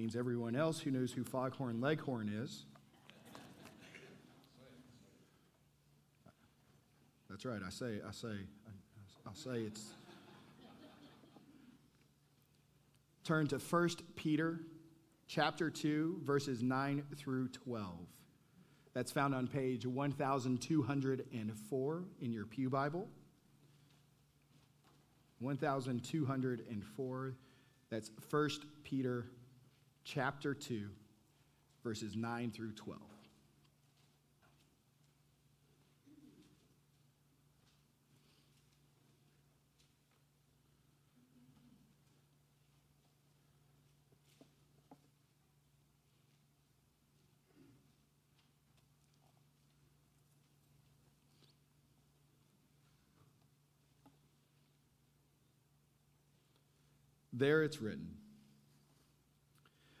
means everyone else who knows who Foghorn Leghorn is. That's right. I say, I say, I'll say it's. Turn to 1 Peter chapter 2, verses 9 through 12. That's found on page 1204 in your Pew Bible. 1204. That's 1 Peter chapter 2, verses 9 through 12. There it's written.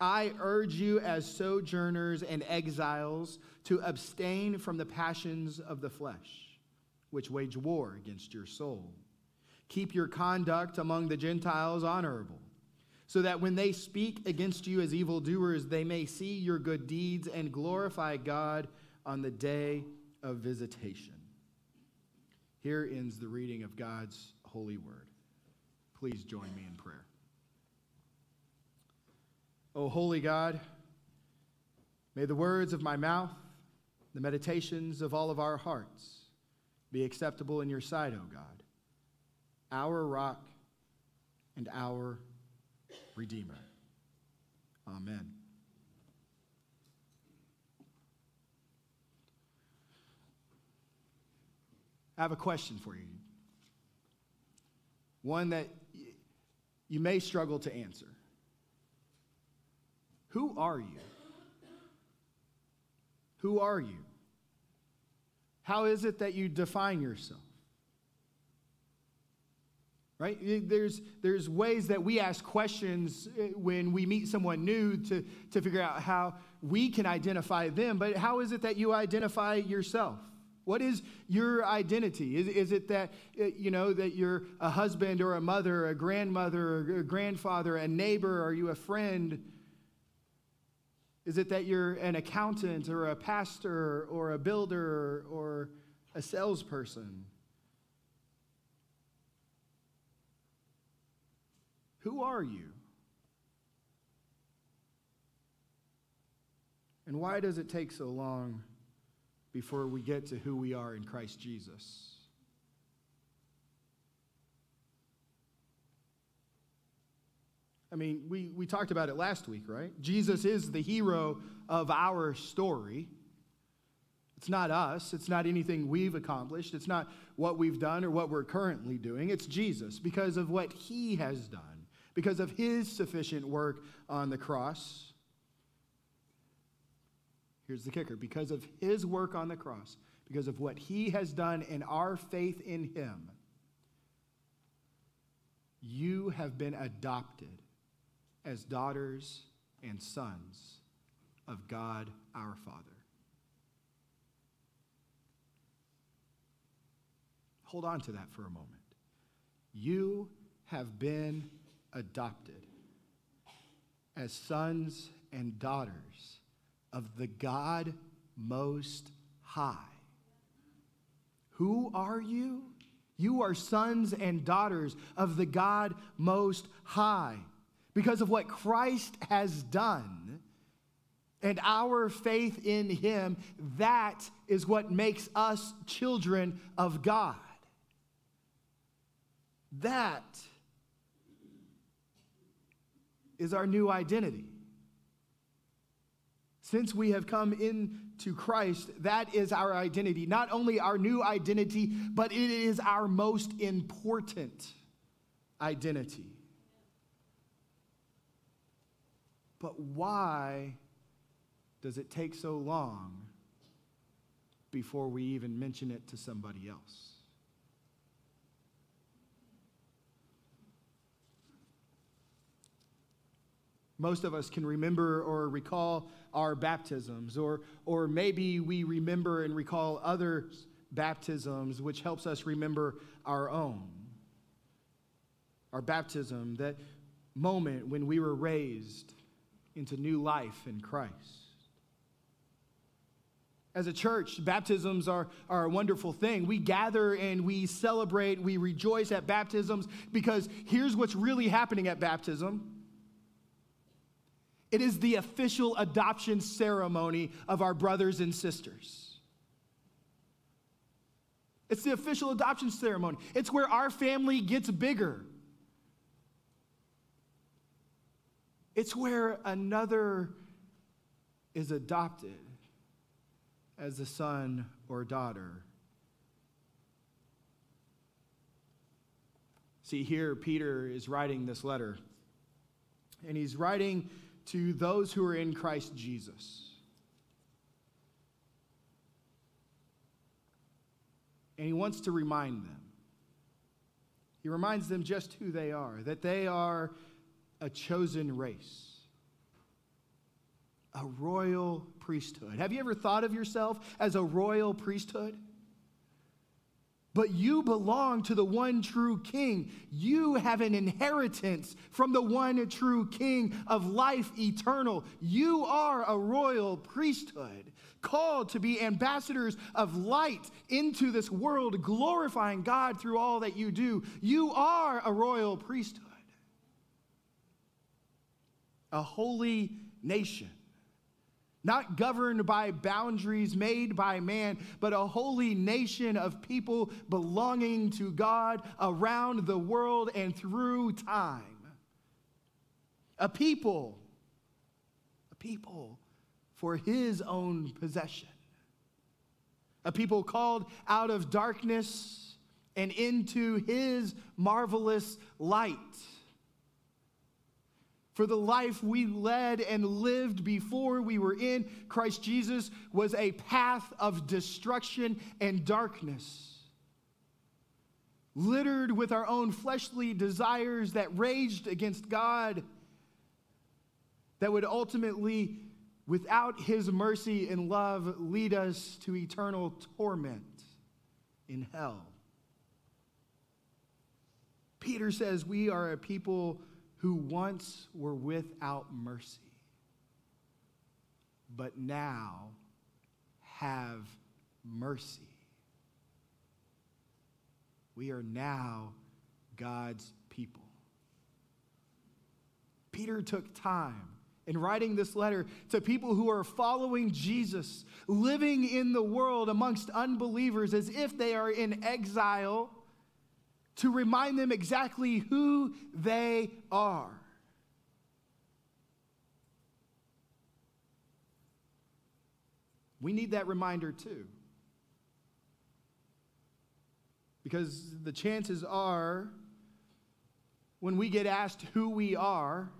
I urge you as sojourners and exiles to abstain from the passions of the flesh, which wage war against your soul. Keep your conduct among the Gentiles honorable, so that when they speak against you as evildoers, they may see your good deeds and glorify God on the day of visitation. Here ends the reading of God's holy word. Please join me in prayer. O holy God, may the words of my mouth, the meditations of all of our hearts be acceptable in your sight, O God, our rock and our Redeemer. Amen. I have a question for you. One that you may struggle to answer. Who are you? Who are you? How is it that you define yourself? Right? There's, there's ways that we ask questions eh, when we meet someone new to, to figure out how we can identify them, but how is it that you identify yourself? What is your identity? Is, is it that, eh, you know, that you're a husband or a mother, a grandmother, or a grandfather, a neighbor? Are you a friend? Is it that you're an accountant or a pastor or a builder or a salesperson? Who are you? And why does it take so long before we get to who we are in Christ Jesus? I mean, we, we talked about it last week, right? Jesus is the hero of our story. It's not us. It's not anything we've accomplished. It's not what we've done or what we're currently doing. It's Jesus because of what he has done, because of his sufficient work on the cross. Here's the kicker because of his work on the cross, because of what he has done and our faith in him, you have been adopted as daughters and sons of God our Father. Hold on to that for a moment. You have been adopted as sons and daughters of the God Most High. Who are you? You are sons and daughters of the God Most High because of what Christ has done and our faith in him, that is what makes us children of God. That is our new identity. Since we have come into Christ, that is our identity. Not only our new identity, but it is our most important identity. But why does it take so long before we even mention it to somebody else. Most of us can remember or recall our baptisms, or, or maybe we remember and recall other baptisms, which helps us remember our own. Our baptism, that moment when we were raised into new life in Christ. As a church, baptisms are, are a wonderful thing. We gather and we celebrate, we rejoice at baptisms because here's what's really happening at baptism it is the official adoption ceremony of our brothers and sisters. It's the official adoption ceremony. It's where our family gets bigger. It's where another is adopted as a son or daughter. See, here Peter is writing this letter, and he's writing to those who are in Christ Jesus. And he wants to remind them. He reminds them just who they are, that they are a chosen race, a royal priesthood. Have you ever thought of yourself as a royal priesthood? But you belong to the one true King. You have an inheritance from the one true King of life eternal. You are a royal priesthood, called to be ambassadors of light into this world, glorifying God through all that you do. You are a royal priesthood, a holy nation not governed by boundaries made by man, but a holy nation of people belonging to God around the world and through time. A people, a people for his own possession. A people called out of darkness and into his marvelous light. For the life we led and lived before we were in Christ Jesus was a path of destruction and darkness, littered with our own fleshly desires that raged against God, that would ultimately, without His mercy and love, lead us to eternal torment in hell. Peter says we are a people who once were without mercy, but now have mercy. We are now God's people. Peter took time in writing this letter to people who are following Jesus, living in the world amongst unbelievers as if they are in exile to remind them exactly who they are. We need that reminder too. Because the chances are, when we get asked who we are,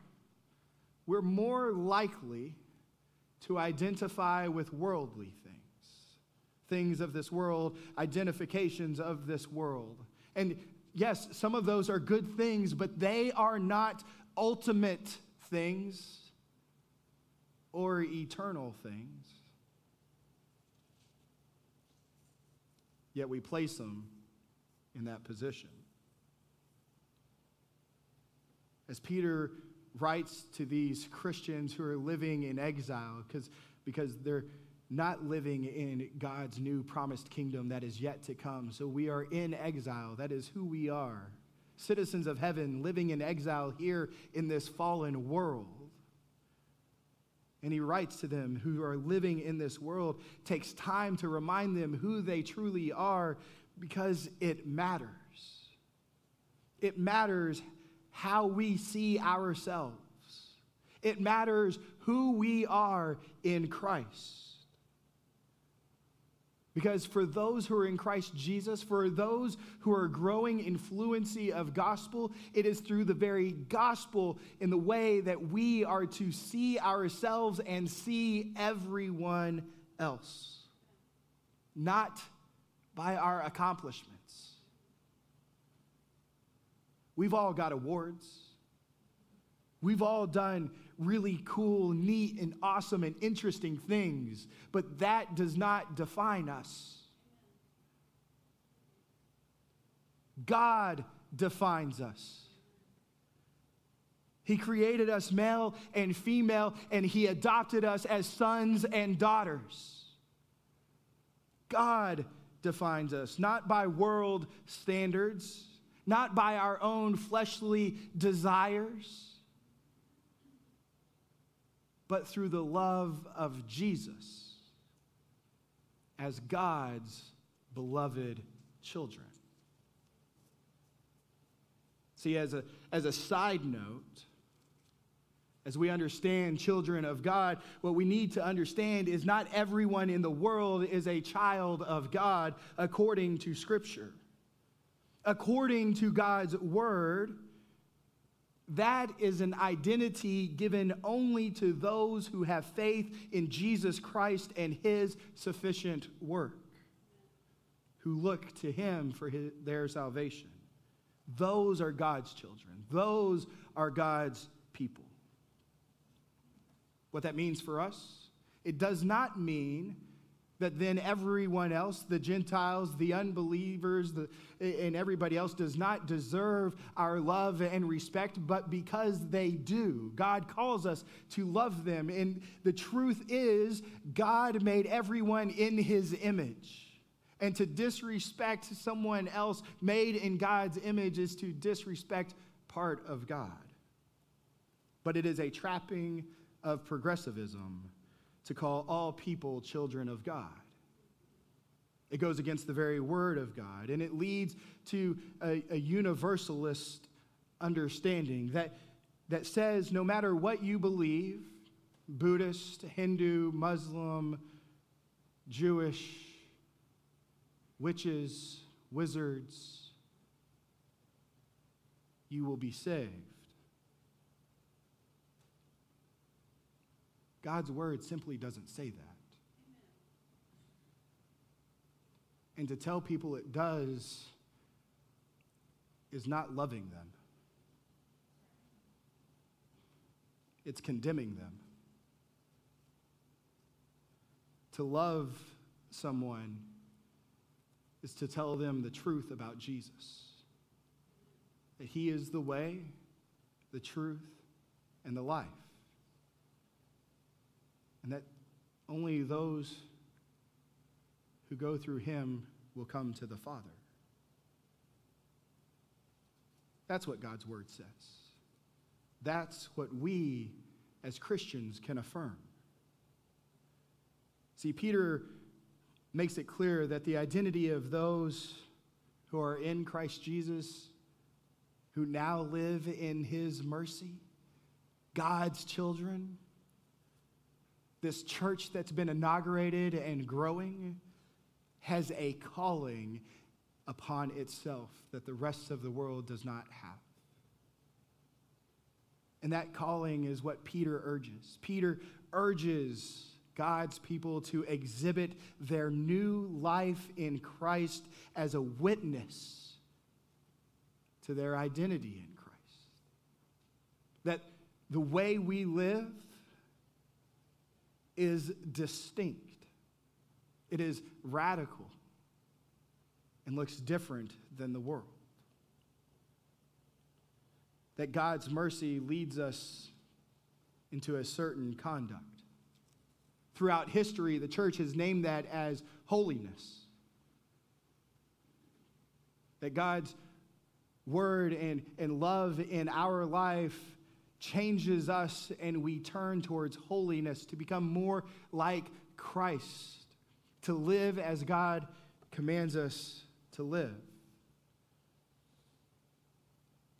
we're more likely to identify with worldly things, things of this world, identifications of this world. And yes, some of those are good things, but they are not ultimate things or eternal things. Yet we place them in that position. As Peter writes to these Christians who are living in exile, because they're not living in God's new promised kingdom that is yet to come. So we are in exile. That is who we are. Citizens of heaven living in exile here in this fallen world. And he writes to them who are living in this world, takes time to remind them who they truly are because it matters. It matters how we see ourselves, it matters who we are in Christ. Because for those who are in Christ Jesus, for those who are growing in fluency of gospel, it is through the very gospel in the way that we are to see ourselves and see everyone else. not by our accomplishments. We've all got awards. We've all done really cool, neat, and awesome and interesting things, but that does not define us. God defines us. He created us male and female, and He adopted us as sons and daughters. God defines us, not by world standards, not by our own fleshly desires but through the love of Jesus as God's beloved children. See, as a, as a side note, as we understand children of God, what we need to understand is not everyone in the world is a child of God according to Scripture. According to God's Word, that is an identity given only to those who have faith in Jesus Christ and his sufficient work, who look to him for his, their salvation. Those are God's children, those are God's people. What that means for us, it does not mean that then everyone else, the Gentiles, the unbelievers, the, and everybody else, does not deserve our love and respect, but because they do. God calls us to love them. And the truth is, God made everyone in his image. And to disrespect someone else made in God's image is to disrespect part of God. But it is a trapping of progressivism to call all people children of God. It goes against the very word of God, and it leads to a, a universalist understanding that, that says no matter what you believe Buddhist, Hindu, Muslim, Jewish, witches, wizards, you will be saved. God's word simply doesn't say that. And to tell people it does is not loving them, it's condemning them. To love someone is to tell them the truth about Jesus that He is the way, the truth, and the life and that only those who go through him will come to the Father. That's what God's word says. That's what we as Christians can affirm. See, Peter makes it clear that the identity of those who are in Christ Jesus, who now live in his mercy, God's children, this church that's been inaugurated and growing has a calling upon itself that the rest of the world does not have. And that calling is what Peter urges. Peter urges God's people to exhibit their new life in Christ as a witness to their identity in Christ. That the way we live is distinct, it is radical, and looks different than the world. That God's mercy leads us into a certain conduct. Throughout history, the church has named that as holiness. That God's word and, and love in our life changes us and we turn towards holiness to become more like Christ, to live as God commands us to live.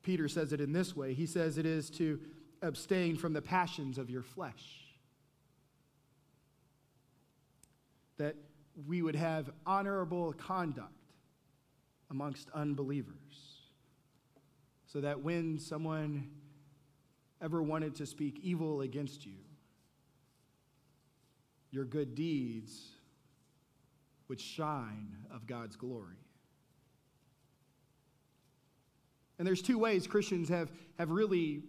Peter says it in this way he says it is to abstain from the passions of your flesh. That we would have honorable conduct amongst unbelievers. So that when someone ever wanted to speak evil against you, your good deeds would shine of God's glory. And there's two ways Christians have, have really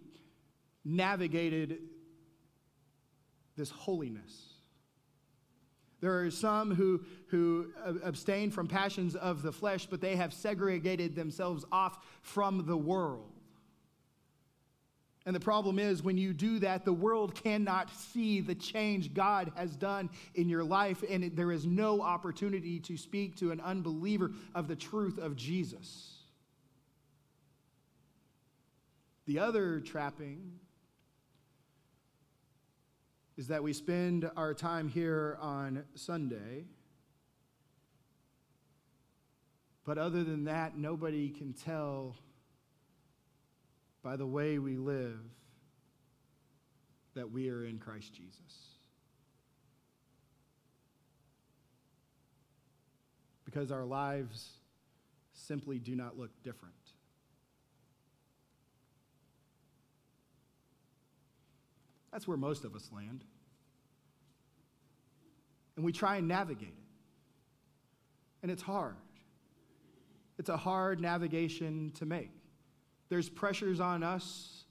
navigated this holiness. There are some who, who abstain from passions of the flesh, but they have segregated themselves off from the world. And the problem is, when you do that, the world cannot see the change God has done in your life, and there is no opportunity to speak to an unbeliever of the truth of Jesus. The other trapping is that we spend our time here on Sunday. But other than that, nobody can tell by the way we live that we are in Christ Jesus. Because our lives simply do not look different. That's where most of us land. And we try and navigate it. And it's hard. It's a hard navigation to make. There's pressures on us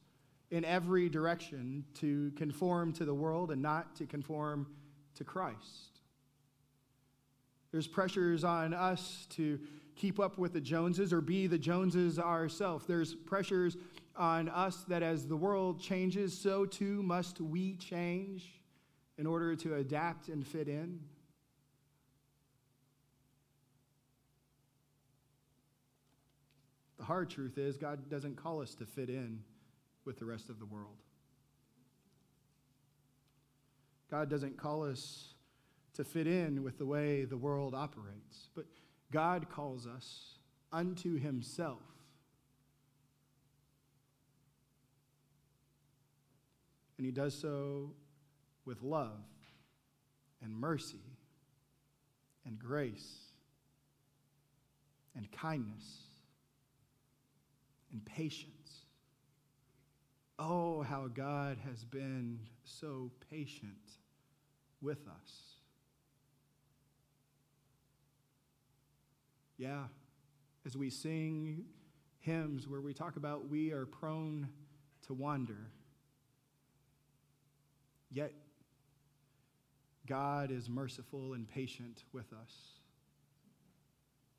in every direction to conform to the world and not to conform to Christ. There's pressures on us to keep up with the Joneses or be the Joneses ourselves. There's pressures on us that as the world changes, so too must we change in order to adapt and fit in. The hard truth is, God doesn't call us to fit in with the rest of the world. God doesn't call us to fit in with the way the world operates, but God calls us unto Himself And he does so with love and mercy and grace and kindness and patience. Oh, how God has been so patient with us. Yeah, as we sing hymns where we talk about we are prone to wander Yet, God is merciful and patient with us,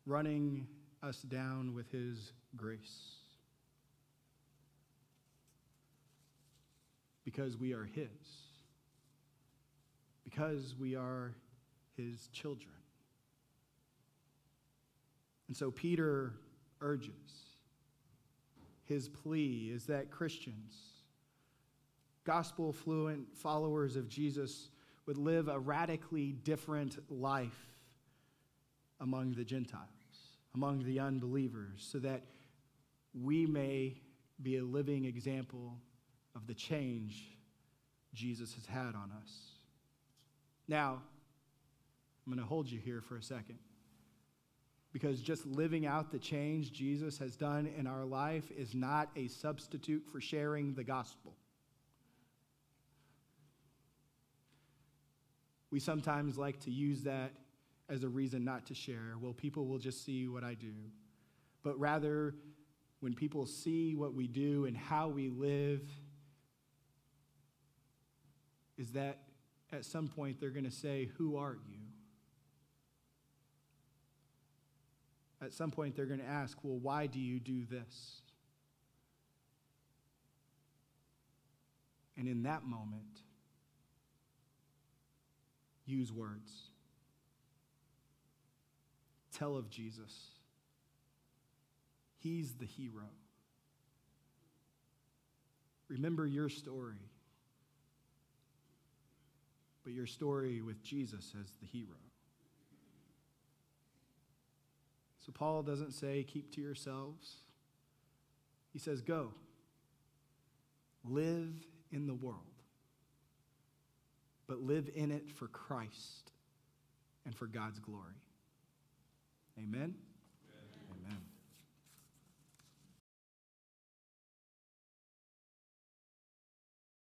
running us down with his grace. Because we are his, because we are his children. And so Peter urges, his plea is that Christians, gospel fluent followers of Jesus would live a radically different life among the Gentiles, among the unbelievers, so that we may be a living example of the change Jesus has had on us. Now, I'm going to hold you here for a second. Because just living out the change Jesus has done in our life is not a substitute for sharing the gospel. we sometimes like to use that as a reason not to share. Well, people will just see what I do. But rather, when people see what we do and how we live, is that at some point they're going to say, Who are you? At some point they're going to ask, Well, why do you do this? And in that moment, use words. Tell of Jesus. He's the hero. Remember your story, but your story with Jesus as the hero. So Paul doesn't say, keep to yourselves. He says, go. Live in the world but live in it for Christ and for God's glory. Amen.